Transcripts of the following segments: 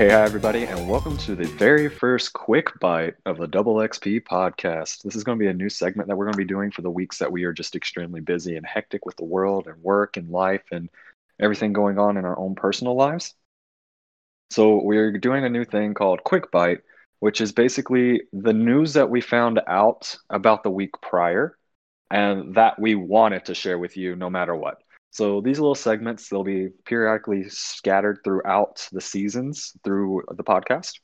Hey, hi, everybody, and welcome to the very first quick bite of the Double XP podcast. This is going to be a new segment that we're going to be doing for the weeks that we are just extremely busy and hectic with the world and work and life and everything going on in our own personal lives. So, we're doing a new thing called Quick Bite, which is basically the news that we found out about the week prior and that we wanted to share with you no matter what. So these little segments, they'll be periodically scattered throughout the seasons through the podcast.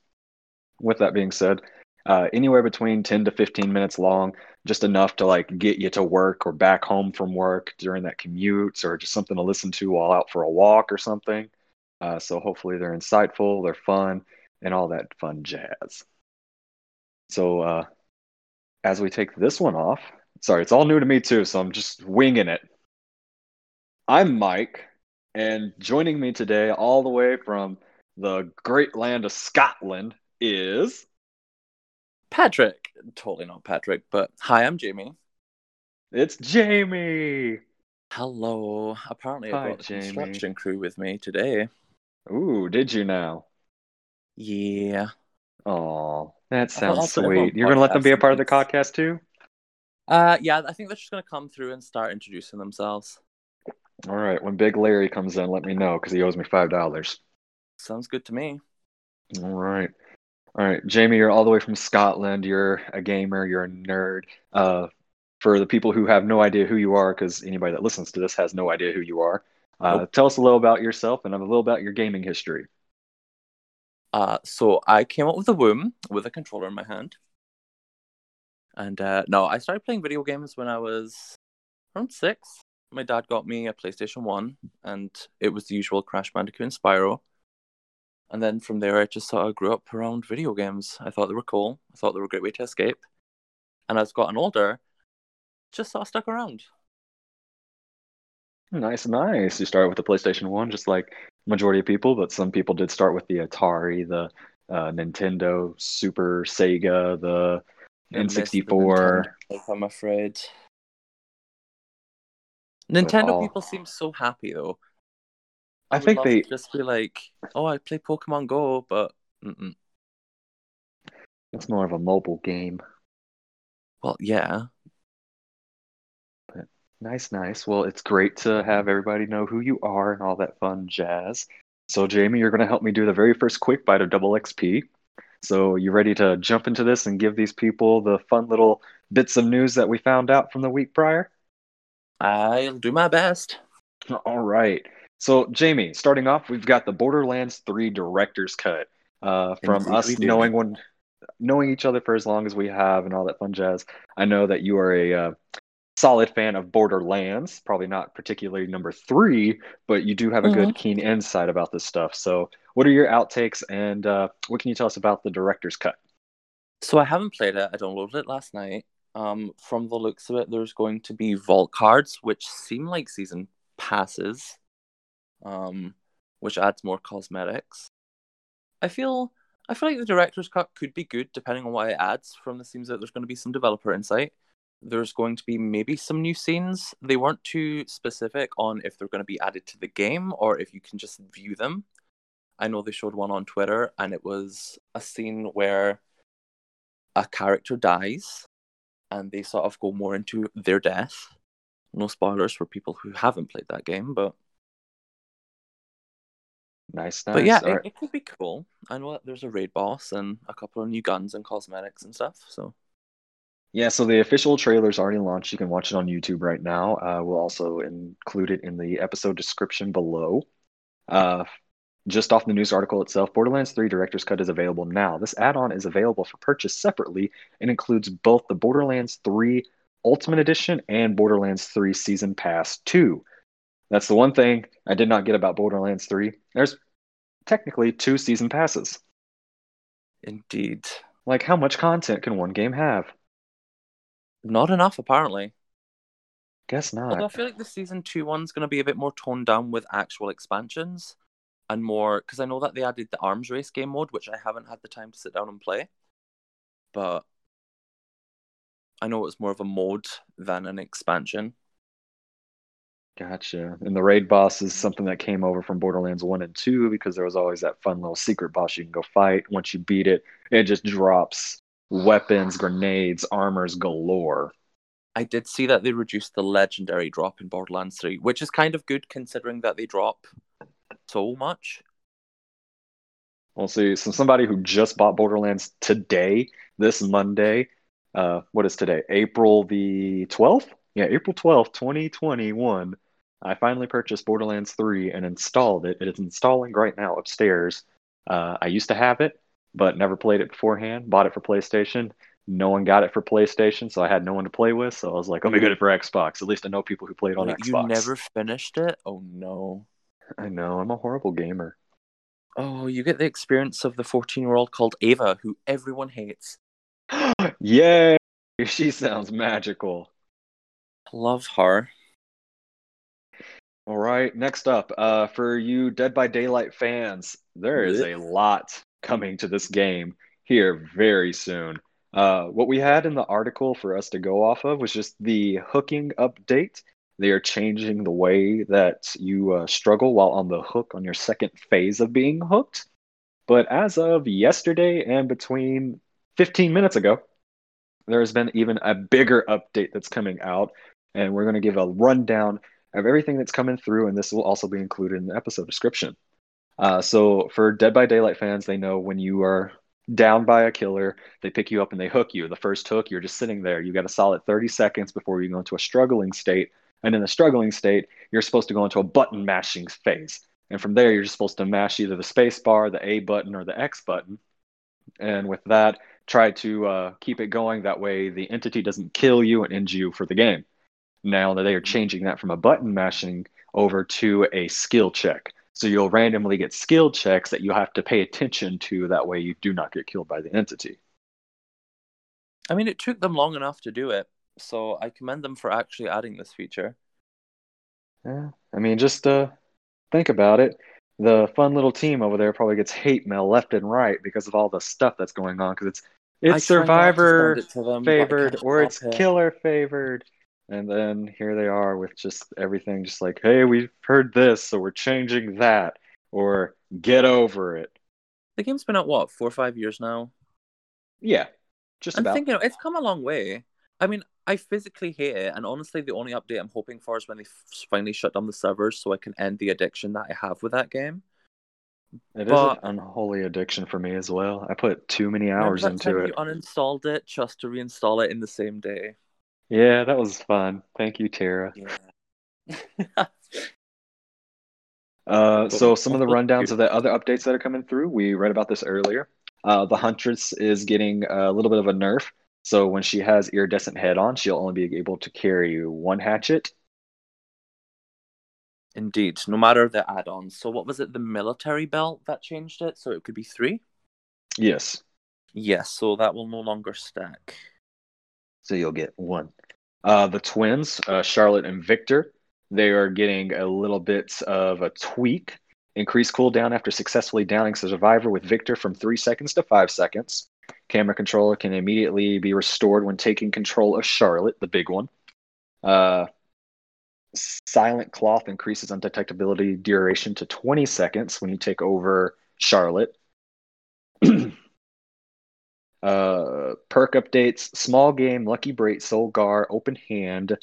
With that being said, uh, anywhere between 10 to 15 minutes long, just enough to like get you to work or back home from work during that commute or just something to listen to while out for a walk or something. Uh, so hopefully they're insightful, they're fun, and all that fun jazz. So uh, as we take this one off, sorry, it's all new to me too, so I'm just winging it. I'm Mike, and joining me today, all the way from the great land of Scotland, is Patrick. Totally not Patrick, but hi, I'm Jamie. it's Jamie. Hello. Apparently, I Hi, brought the Jamie. construction crew with me today. Ooh, did you now? Yeah. Oh, that sounds I'll put everyone sweet. You're gonna let them be a part of the podcast too? Uh, yeah. I think they're just gonna come through and start introducing themselves. All right. When Big Larry comes in, let me know because he owes me five dollars. Sounds good to me. All right. All right, Jamie, you're all the way from Scotland. You're a gamer. You're a nerd. Uh, for the people who have no idea who you are, because anybody that listens to this has no idea who you are, uh, Nope. tell us a little about yourself and a little about your gaming history. Uh, so I came up with a womb with a controller in my hand, and uh, no, I started playing video games when I was around six. My dad got me a PlayStation One, and it was the usual Crash Bandicoot and Spyro. And then from there, I just sort of grew up around video games. I thought they were cool. I thought they were a great way to escape. And as I've gotten older, just sort of stuck around. Nice, nice. You start with the PlayStation 1, just like majority of people, but some people did start with the Atari, the uh, Nintendo, Super Sega, the I miss the N64. Nintendo I'm afraid. Nintendo all- people seem so happy though. I would think they- just be like, "Oh, I play Pokemon Go," but mm-mm. It's more of a mobile game. well, yeah, But Nice, nice. Well, it's great to have everybody know who you are and all that fun jazz. So, Jamie, you're going to help me do the very first quick bite of Double XP. So, you ready to jump into this and give these people the fun little bits of news that we found out from the week prior? I'll do my best. All right. So, Jamie, starting off, we've got the Borderlands 3 director's cut. Uh, from us do. knowing one, knowing each other for as long as we have, and all that fun jazz. I know that you are a uh, solid fan of Borderlands. Probably not particularly number three, but you do have a good, keen insight about this stuff. So, what are your outtakes, and uh, what can you tell us about the director's cut? So I haven't played it. I downloaded it last night. Um, from the looks of it, there's going to be vault cards, which seem like season passes, um, which adds more cosmetics. I feel I feel like the director's cut could be good depending on what it adds. From the seems that there's going to be some developer insight. There's going to be maybe some new scenes. They weren't too specific on if they're going to be added to the game or if you can just view them. I know they showed one on Twitter, and it was a scene where a character dies and they sort of go more into their death. No spoilers for people who haven't played that game, but Nice, nice. but yeah, it, it could be cool. I know that there's a raid boss and a couple of new guns and cosmetics and stuff. So Yeah, so the official trailer's already launched. You can watch it on YouTube right now. Uh, we'll also include it in the episode description below. Uh, just off the news article itself, Borderlands 3 Director's Cut is available now. This add on is available for purchase separately and includes both the Borderlands 3 Ultimate Edition and Borderlands 3 Season Pass 2. That's the one thing I did not get about Borderlands 3. There's technically two season passes. indeed, Like, how much content can one game have? not enough apparently. Guess not. Although I feel like the season two one's going to be a bit more toned down with actual expansions and more because I know that they added the arms race game mode, which I haven't had the time to sit down and play. But I know it's more of a mode than an expansion. Gotcha. And the raid boss is something that came over from Borderlands 1 and 2 because there was always that fun little secret boss you can go fight. Once you beat it, it just drops weapons, grenades, armors galore. I did see that they reduced the legendary drop in Borderlands 3, which is kind of good considering that they drop so much. We'll see. So somebody who just bought Borderlands today, this Monday, uh, what is today? April the 12th? Yeah, April 12th, 2021. I finally purchased Borderlands 3 and installed it. It is installing right now upstairs. Uh, I used to have it, but never played it beforehand. Bought it for PlayStation. No one got it for PlayStation, so I had no one to play with. So I was like, let me get it for Xbox. At least I know people who played on Wait, Xbox. You never finished it? Oh no. I know. I'm a horrible gamer. Oh, you get the experience of the 14 year old called Ava, who everyone hates. Yay! She sounds magical. Love her. All right, next up, uh, for you Dead by Daylight fans, there is a lot coming to this game here very soon. Uh, what we had in the article for us to go off of was just the hooking update. They are changing the way that you uh, struggle while on the hook on your second phase of being hooked. But as of yesterday and between 15 minutes ago, there has been even a bigger update that's coming out. And we're going to give a rundown of everything that's coming through. And this will also be included in the episode description. Uh, so for Dead by Daylight fans, they know when you are down by a killer, they pick you up and they hook you. The first hook, you're just sitting there. You got a solid 30 seconds before you go into a struggling state. And in the struggling state, you're supposed to go into a button mashing phase. And from there, you're just supposed to mash either the space bar, the A button, or the X button. And with that, try to uh, keep it going. That way, the entity doesn't kill you and end you for the game. Now that they are changing that from a button mashing over to a skill check. So you'll randomly get skill checks that you have to pay attention to. That way, you do not get killed by the entity. I mean, it took them long enough to do it, so I commend them for actually adding this feature. Yeah, I mean, just uh, think about it. The fun little team over there probably gets hate mail left and right because of all the stuff that's going on. Because it's it's survivor it them, favored or it's it. killer favored, and then here they are with just everything, just like, hey, we've heard this, so we're changing that, or get over it. The game's been out what four or five years now. Yeah, just I'm about. thinking it's come a long way. I mean, I physically hate it, and honestly, the only update I'm hoping for is when they finally shut down the servers, so I can end the addiction that I have with that game. It but, is an unholy addiction for me as well. I put too many hours into it. You uninstalled it just to reinstall it in the same day. Yeah, that was fun. Thank you, Tara. Yeah. uh, so some of the rundowns of the other updates that are coming through, we read about this earlier. Uh, the Huntress is getting a little bit of a nerf. So when she has iridescent head on, she'll only be able to carry one hatchet. Indeed, no matter the add-ons. So what was it? The military belt that changed it, so it could be three. Yes. Yes. So that will no longer stack so you'll get one. Uh, the twins, uh, Charlotte and Victor, they are getting a little bit of a tweak. Increased cooldown after successfully downing Survivor with Victor from three seconds to five seconds. Camera controller can immediately be restored when taking control of Charlotte, the big one. Uh, silent cloth increases undetectability duration to 20 seconds when you take over Charlotte. Uh, perk updates, small game, lucky break, Solgar, open hand,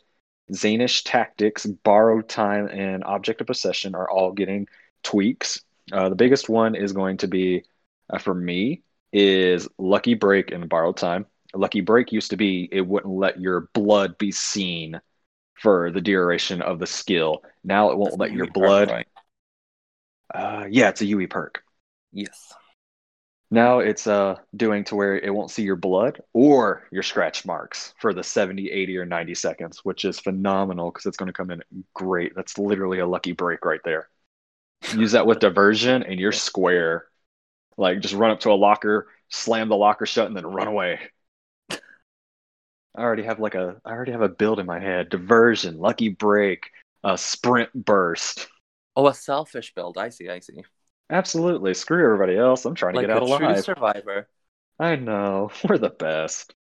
Zanshin tactics, borrowed time, and object of obsession are all getting tweaks. Uh, the biggest one is going to be uh, for me is lucky break and borrowed time. Lucky break used to be it wouldn't let your blood be seen for the duration of the skill. Now it won't That's let your blood. Right? uh, yeah, it's a UE perk. Yes. Now it's uh doing to where it won't see your blood or your scratch marks for the 70, 80, or 90 seconds, which is phenomenal because it's going to come in great. That's literally a lucky break right there. Use that with diversion and you're square. Like just run up to a locker, slam the locker shut, and then run away. I already have like a I already have a build in my head. Diversion, lucky break, a sprint burst. Oh, a selfish build. I see, I see. Absolutely. Screw everybody else. I'm trying to like get out alive. True survivor. I know. We're the best.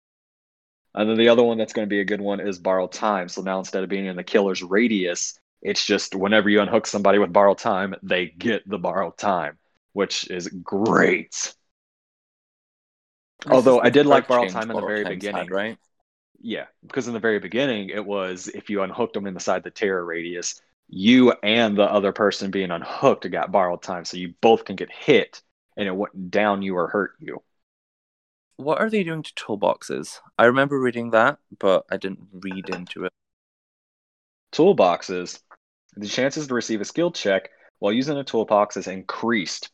And then the other one that's going to be a good one is borrowed time. So now instead of being in the killer's radius, It's just whenever you unhook somebody with borrowed time, they get the borrowed time, which is great. Although I did like borrowed time in the very beginning, right? Yeah, because in the very beginning, it was if you unhooked them inside the terror radius, you and the other person being unhooked got borrowed time, so you both can get hit, and it wouldn't down you or hurt you. What are they doing to toolboxes? I remember reading that, but I didn't read into it. Toolboxes. The chances to receive a skill check while using a toolbox is increased.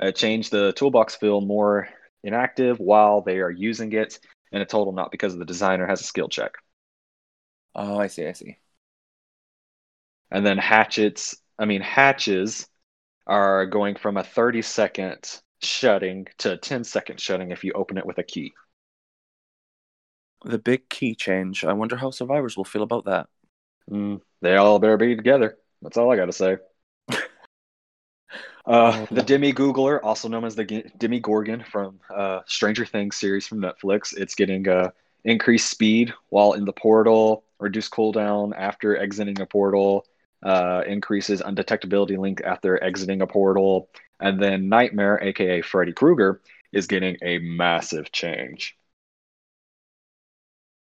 It changed the toolbox feel more inactive while they are using it in a total, not because the designer has a skill check. Oh, I see, I see. And then hatchets, I mean, hatches are going from a 30 second shutting to a 10 second shutting if you open it with a key. The big key change. I wonder how survivors will feel about that. Mm, they all better be together. That's all I got to say. Uh, the Demi Googler, also known as the G- Demi Gorgon from uh, Stranger Things series from Netflix, it's getting uh, increased speed while in the portal, reduced cooldown after exiting a portal, uh, increases undetectability link after exiting a portal, and then Nightmare, aka Freddy Krueger, is getting a massive change.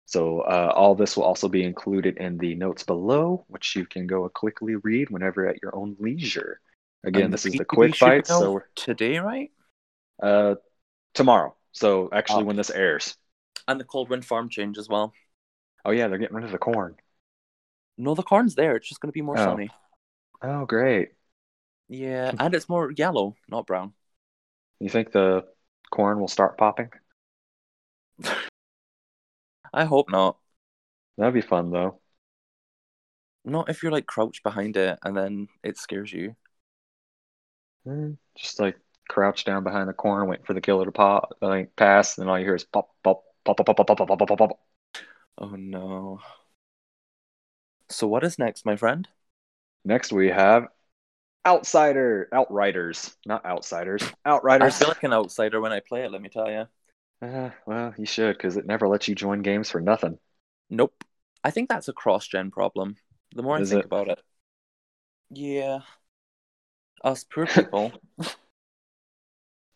So uh, all this will also be included in the notes below, which you can go quickly read whenever at your own leisure. Again, And this is the quick fight. So today, right? uh, tomorrow. So actually, Oh. when this airs. And the cold wind farm change as well. Oh yeah, they're getting rid of the corn. No, the corn's there. It's just going to be more Oh. sunny. Oh great. Yeah, and it's more yellow, not brown. You think the corn will start popping? I hope not. That'd be fun though. Not if you're like crouched behind it and then it scares you. Mm, Just like crouch down behind the corn, waiting for the killer to pop, like pass, and all you hear is pop, pop, pop, pop, pop, pop, pop, pop, pop, pop, pop. Oh no. So what is next, my friend? Next we have Outsider, Outriders, not Outsiders, Outriders. I feel like an outsider when I play it, let me tell you. Uh, well, you should, because it never lets you join games for nothing. Nope. I think that's a cross gen problem. The more I Is think it? about it. Yeah. Us poor people.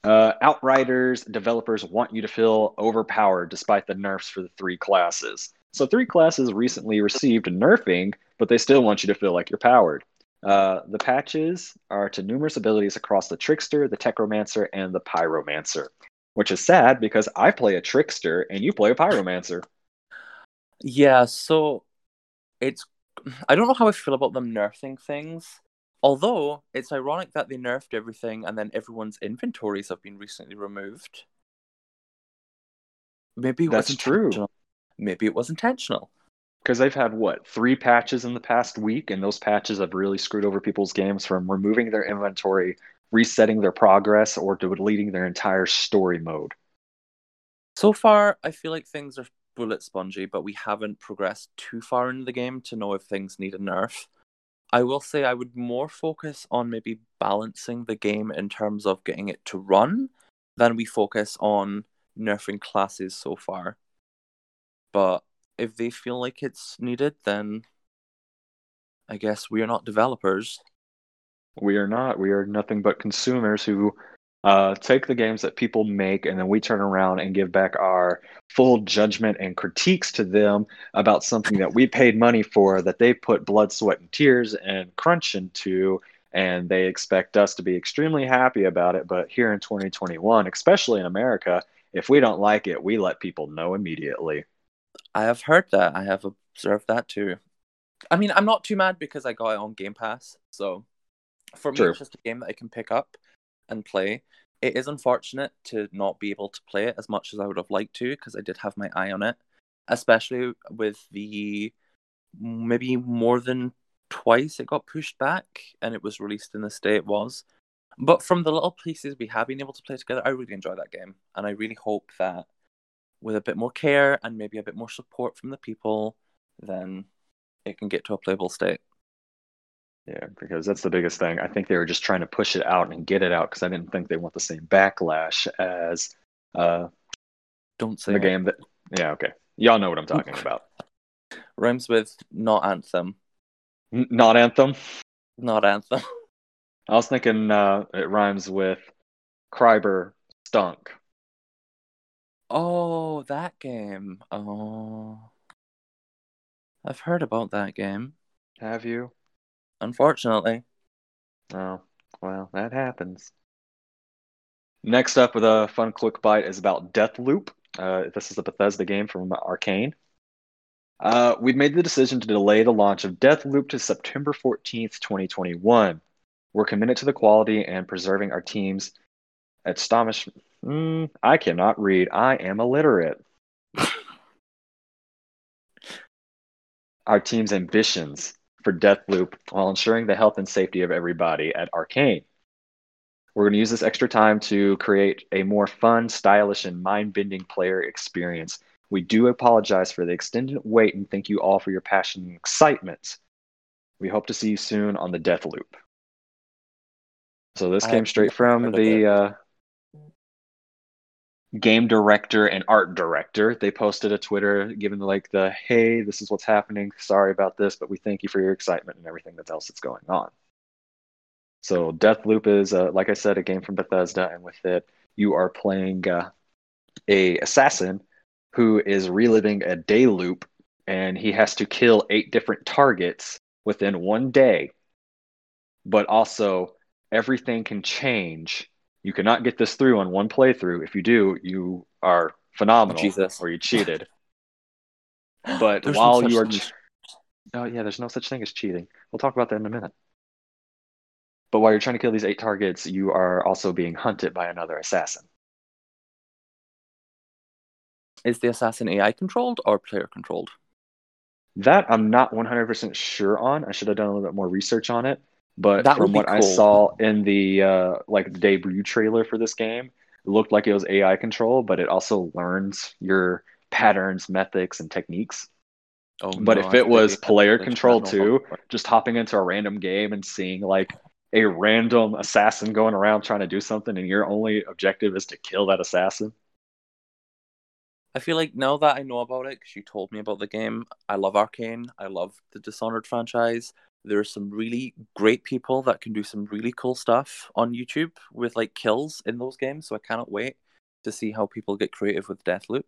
Uh, Outriders developers want you to feel overpowered despite the nerfs for the three classes. So, three classes recently received nerfing, but they still want you to feel like you're powered. Uh, the patches are to numerous abilities across the Trickster, the Techromancer, and the Pyromancer, which is sad because I play a Trickster and you play a Pyromancer. yeah, so it's I don't know how I feel about them nerfing things. Although it's ironic that they nerfed everything and then everyone's inventories have been recently removed. Maybe it That's was true. Maybe it was intentional. Because they've had what three patches in the past week, and those patches have really screwed over people's games from removing their inventory, resetting their progress, or deleting their entire story mode. So far, I feel like things are bullet spongy, but we haven't progressed too far into the game to know if things need a nerf. I will say I would more focus on maybe balancing the game in terms of getting it to run than we focus on nerfing classes so far. But if they feel like it's needed, then I guess we are not developers. We are not. We are nothing but consumers who uh, take the games that people make, and then we turn around and give back our full judgment and critiques to them about something that we paid money for, that they put blood, sweat, and tears and crunch into, and they expect us to be extremely happy about it. But here in 2021, especially in America, if we don't like it, we let people know immediately. I have heard that. I have observed that too. I mean, I'm not too mad because I got it on Game Pass. So for me, True. it's just a game that I can pick up and play. It is unfortunate to not be able to play it as much as I would have liked to because I did have my eye on it, especially with the maybe more than twice it got pushed back and it was released in the state it was. But from the little pieces we have been able to play together, I really enjoy that game. And I really hope that with a bit more care and maybe a bit more support from the people, then it can get to a playable state. Yeah, because that's the biggest thing. I think they were just trying to push it out and get it out because I didn't think they want the same backlash as uh, Don't say the it. game that. Yeah, okay. Y'all know what I'm talking about. Rhymes with not anthem. N- not Anthem. Not Anthem. I was thinking uh, it rhymes with Kryber stunk. Oh, that game. Oh. I've heard about that game. Have you? Unfortunately. Oh, well, that happens. Next up with a fun quick bite is about Deathloop. Uh, this is a Bethesda game from Arkane. Uh, we've made the decision to delay the launch of Deathloop to September 14th, 2021. We're committed to the quality and preserving our team's astonishment. Mm, I cannot read. I am illiterate. our team's ambitions for Deathloop while ensuring the health and safety of everybody at Arkane. We're going to use this extra time to create a more fun, stylish, and mind bending player experience. We do apologize for the extended wait and thank you all for your passion and excitement. We hope to see you soon on the Deathloop. So this I came straight from the uh, game director and art director. They posted a Twitter giving like the hey, this is what's happening. Sorry about this, but we thank you for your excitement and everything that else that's going on. So Deathloop is, uh, like I said, a game from Bethesda, and with it, you are playing uh, a assassin who is reliving a day loop, and he has to kill eight different targets within one day. But also, everything can change. You cannot get this through on one playthrough. If you do, you are phenomenal, Jesus. or you cheated. But There's while such you are, ch- oh yeah, there's no such thing as cheating. We'll talk about that in a minute. But while you're trying to kill these eight targets, you are also being hunted by another assassin. Is the assassin AI controlled or player controlled? That I'm not 100% sure on. I should have done a little bit more research on it. But That from what I saw in the uh, like the debut trailer for this game, it looked like it was AI control, but it also learns your patterns, methods, and techniques. Oh, But no, if it was player control too, just hopping into a random game and seeing like a random assassin going around trying to do something, and your only objective is to kill that assassin. I feel like now that I know about it, because you told me about the game, I love Arkane. I love the Dishonored franchise. There are some really great people that can do some really cool stuff on YouTube with like kills in those games. So I cannot wait to see how people get creative with Deathloop.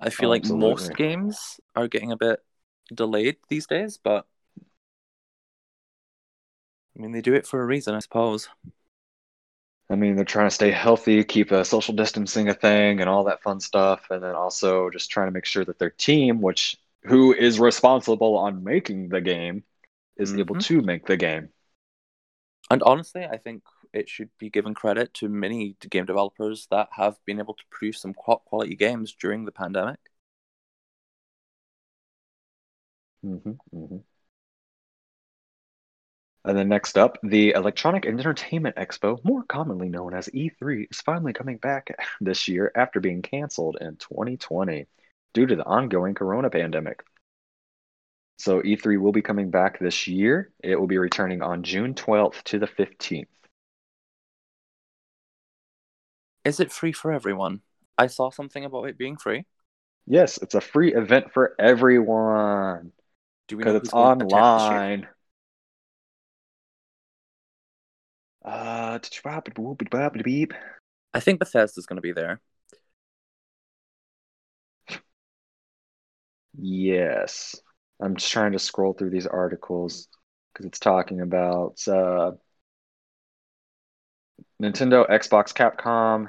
I feel Oh, like most games are getting a bit delayed these days, but I mean, they do it for a reason, I suppose. I mean, they're trying to stay healthy, keep uh, social distancing a thing, and all that fun stuff, and then also just trying to make sure that their team, which who is responsible on making the game, is able Mhm. to make the game. And honestly, I think it should be given credit to many game developers that have been able to produce some quality games during the pandemic. hmm hmm And then next up, the Electronic Entertainment Expo, more commonly known as E3, is finally coming back this year after being canceled in 2020 due to the ongoing corona pandemic. So E3 will be coming back this year. It will be returning on June 12th to the 15th. Is it free for everyone? I saw something about it being free. Yes, it's a free event for everyone Do we because it's going to attend this year? online. Uh, beep. I think Bethesda's going to be there. Yes. I'm just trying to scroll through these articles because it's talking about uh, Nintendo, Xbox, Capcom,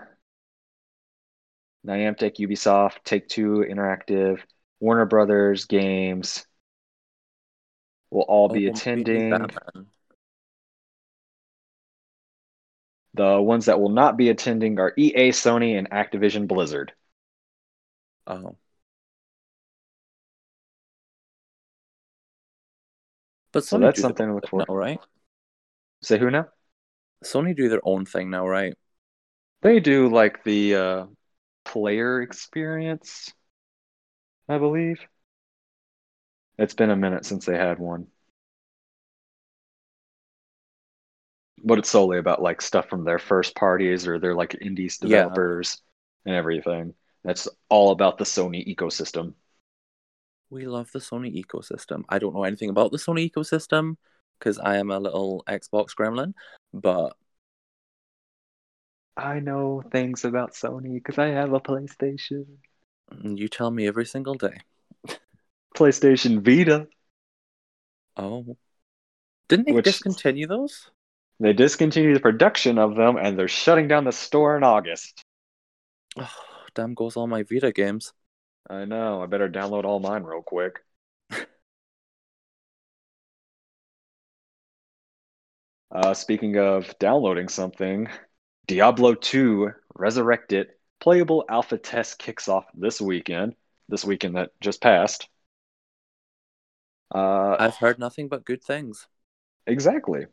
Niantic, Ubisoft, Take Two Interactive, Warner Brothers Games will all be Oh, attending. The ones that will not be attending are EA, Sony, and Activision Blizzard. Oh. But Sony So that's something to look for. now, right? Say who now? Sony do their own thing now, right? They do like the uh, player experience, I believe. It's been a minute since they had one. But it's solely about like stuff from their first parties or their like indies Yeah. developers and everything. That's all about the Sony ecosystem. We love the Sony ecosystem. I don't know anything about the Sony ecosystem because I am a little Xbox gremlin, but I know things about Sony because I have a PlayStation. Mm, you tell me every single day. PlayStation Vita. Oh. Didn't they Which- discontinue those? They discontinued the production of them and they're shutting down the store in August. Oh, damn goes all my Vita games. I know. I better download all mine real quick. uh, speaking of downloading something, Diablo 2 Resurrected playable alpha test kicks off this weekend. This weekend that just passed. Uh, I've heard nothing but good things. exactly.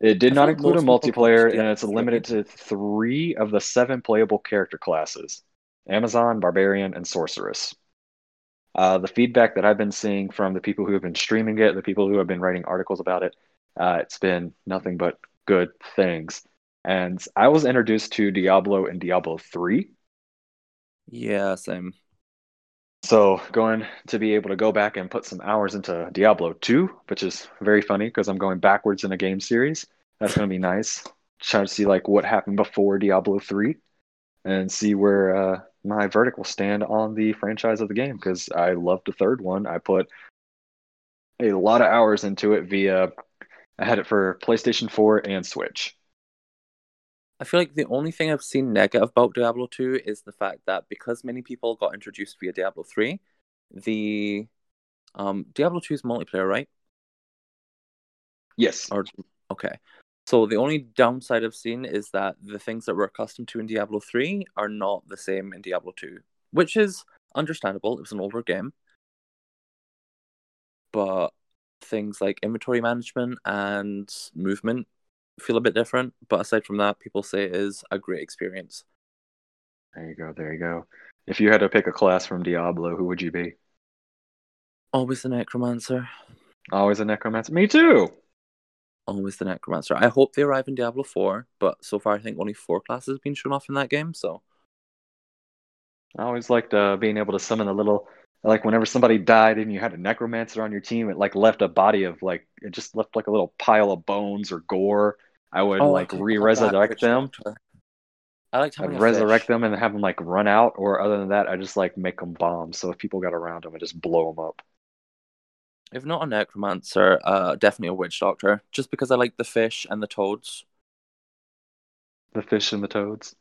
It did I not include a multiplayer, and it's limited to three of the seven playable character classes Amazon, Barbarian, and Sorceress. Uh, the feedback that I've been seeing from the people who have been streaming it, the people who have been writing articles about it, uh, it's been nothing but good things. And I was introduced to Diablo and Diablo 3. Yeah, same. So going to be able to go back and put some hours into Diablo 2, which is very funny because I'm going backwards in a game series. That's going to be nice. Trying to see like what happened before Diablo 3 and see where uh, my verdict will stand on the franchise of the game because I loved the third one. I put a lot of hours into it via I had it for PlayStation 4 and Switch. I feel like the only thing I've seen negative about Diablo 2 is the fact that because many people got introduced via Diablo 3, the um Diablo 2 is multiplayer, right? Yes. Or okay. So the only downside I've seen is that the things that we're accustomed to in Diablo 3 are not the same in Diablo 2, which is understandable. It was an older game. But things like inventory management and movement feel a bit different. But aside from that, people say it is a great experience. There you go. There you go. If you had to pick a class from Diablo, who would you be? Always the necromancer. Always a necromancer. Me too. Always the necromancer. I hope they arrive in Diablo 4, but so far I think only four classes have been shown off in that game, so I always liked uh, being able to summon a little, like whenever somebody died and you had a necromancer on your team, it like left a body of like it just left like a little pile of bones or gore. I would Oh, like could love that re-resurrect them. I like a resurrect fish. them and have them like run out, or other than that, I just like make them bombs. So if people got around them, I just blow them up. If not a necromancer, uh, definitely a witch doctor. Just because I like the fish and the toads, The fish and the toads.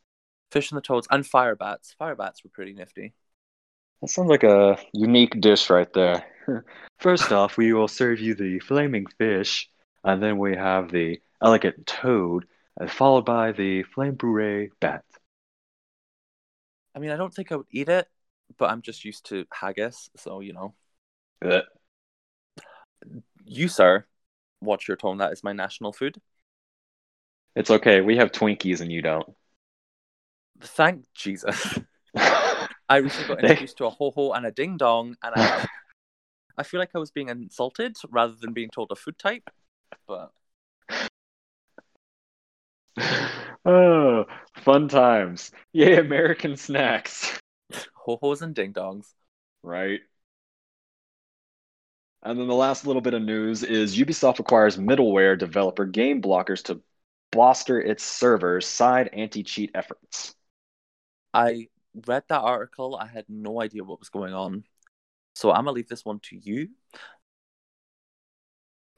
fish and the toads, and fire bats. Fire bats were pretty nifty. That sounds like a unique dish right there. First off, we will serve you the flaming fish, and then we have the elegant toad, uh, followed by the flame brulee bat. I mean, I don't think I would eat it, but I'm just used to haggis, so you know. Ugh. You, sir, watch your tone. That is my national food. It's okay. We have Twinkies and you don't. Thank Jesus. I recently got introduced to a ho ho and a ding dong, and I, I feel like I was being insulted rather than being told a food type. But oh, fun times. Yay, American snacks. ho hos and ding dongs. Right. And then the last little bit of news is Ubisoft acquires middleware developer Game Blockers to bolster its servers' side anti cheat efforts. I read that article. I had no idea what was going on. So I'm gonna leave this one to you.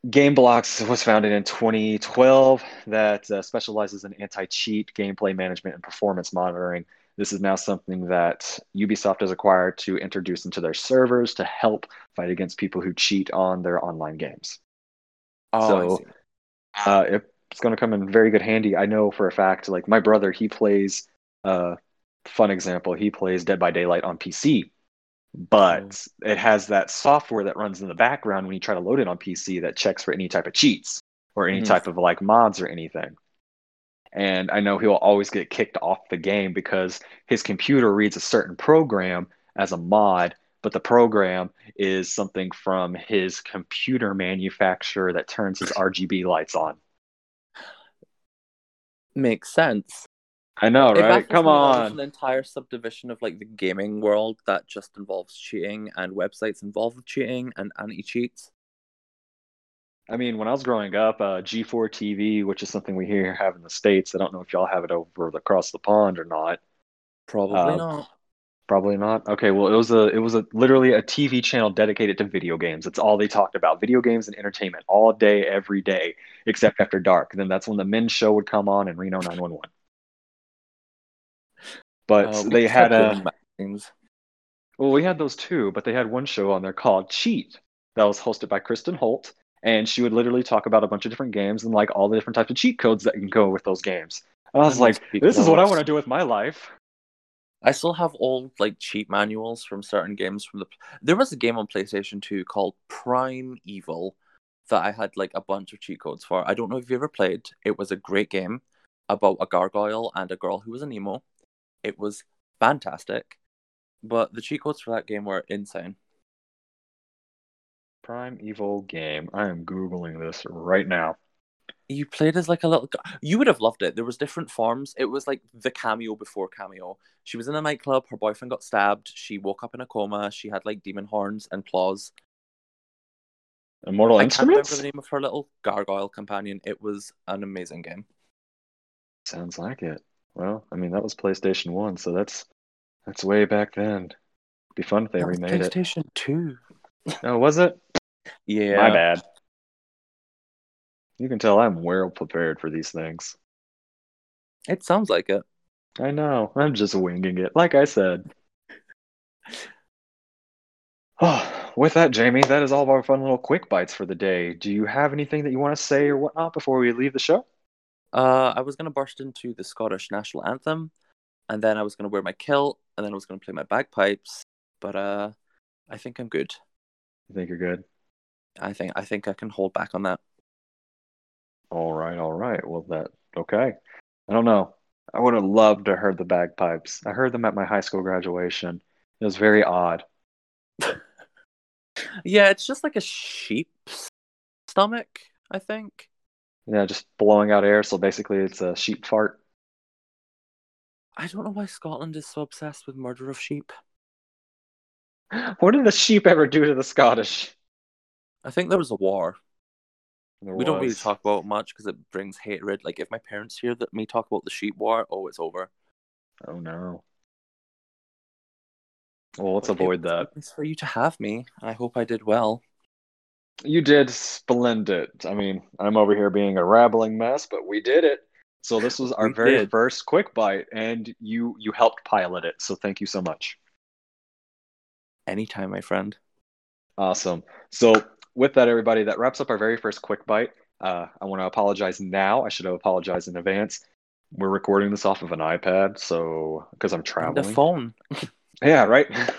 GameBlocks was founded in 2012 that uh, specializes in anti-cheat gameplay management and performance monitoring. This is now something that Ubisoft has acquired to introduce into their servers to help fight against people who cheat on their online games. Oh, So-. Uh, it- it's going to come in very good handy. I know for a fact, like my brother, he plays. Uh, fun example, he plays Dead by Daylight on PC, but it has that software that runs in the background when you try to load it on PC that checks for any type of cheats or any Mhm. type of like mods or anything. And I know he'll always get kicked off the game because his computer reads a certain program as a mod, but the program is something from his computer manufacturer that turns his RGB lights on. Makes sense. I know, right? Come me that there's on. An entire subdivision of like the gaming world that just involves cheating and websites involved with cheating and anti-cheats. I mean, when I was growing up, uh, G4 TV, which is something we here have in the States, I don't know if y'all have it over across the pond or not. Probably Uh, not. Probably not. Okay, well, it was a it was a literally a TV channel dedicated to video games. It's all they talked about, video games and entertainment, all day, every day, except after dark. Then that's when the men's show would come on and Reno 911. But Uh, they had a magazines. well, we had those too, but they had one show on there called Cheat that was hosted by Kristin Holt, and she would literally talk about a bunch of different games and like all the different types of cheat codes that can go with those games. And I was like, this is what I want to do with my life. I still have old like cheat manuals from certain games from the. There was a game on PlayStation 2 called Primal that I had like a bunch of cheat codes for. I don't know if you ever played. It was a great game about a gargoyle and a girl who was an emo. It was fantastic, but the cheat codes for that game were insane. Primal game. I am googling this right now. You played as like a little. You would have loved it. There was different forms. It was like the cameo before cameo. She was in a nightclub. Her boyfriend got stabbed. She woke up in a coma. She had like demon horns and claws. Immortal I can't remember the name of her little gargoyle companion. It was an amazing game. Sounds like it. Well, I mean that was PlayStation One, so that's that's way back then. Be fun if they That remade it. PlayStation Two. Oh, was it? Yeah, My bad. You can tell I'm well prepared for these things. It sounds like it. I know. I'm just winging it, like I said. Oh, with that, Jamie, that is all of our fun little quick bites for the day. Do you have anything that you want to say or whatnot before we leave the show? Uh, I was gonna burst into the Scottish national anthem, and then I was gonna wear my kilt, and then I was gonna play my bagpipes. But uh, I think I'm good. You think you're good? I think I think I can hold back on that. All right, all right. Well, that okay. I don't know. I would have loved to heard the bagpipes. I heard them at my high school graduation. It was very odd. Yeah, it's just like a sheep's stomach. I think. Yeah, just blowing out air. So basically, it's a sheep fart. I don't know why Scotland is so obsessed with murder of sheep. What did the sheep ever do to the Scottish? I think there was a war. There we don't really was. talk about it much because it brings hatred. Like if my parents hear that me talk about the sheep war, oh, it's over. Oh no. Well, let's avoid that. Nice for you to have me. I hope I did well. You did splendid. I mean, I'm over here being a rabbling mess, but we did it. So this was our We very did. first quick bite, and you you helped pilot it. So thank you so much. Anytime, my friend. Awesome. So with that, everybody, that wraps up our very first quick bite. Uh, I want to apologize now. I should have apologized in advance. We're recording this off of an iPad, so because I'm traveling. The phone. Yeah, right.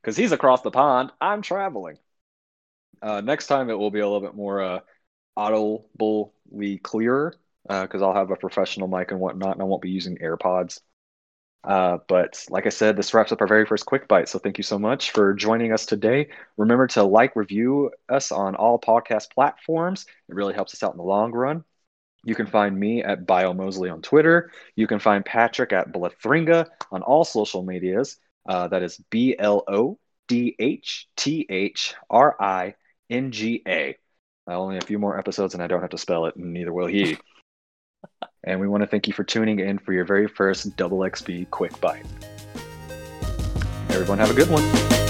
Because he's across the pond. I'm traveling. Uh, next time it will be a little bit more uh, audibly clearer because I'll have a professional mic and whatnot, and I won't be using AirPods. Uh, but like I said, this wraps up our very first quick bite. So thank you so much for joining us today. Remember to like, review us on all podcast platforms. It really helps us out in the long run. You can find me at Bio Mosley on Twitter. You can find Patrick at Blithringa on all social medias. Uh, that is B L O D H T H R I N G A. Uh, Only a few more episodes, and I don't have to spell it, and neither will he. And we want to thank you for tuning in for your very first Double XP Quick Bite. Everyone, have a good one.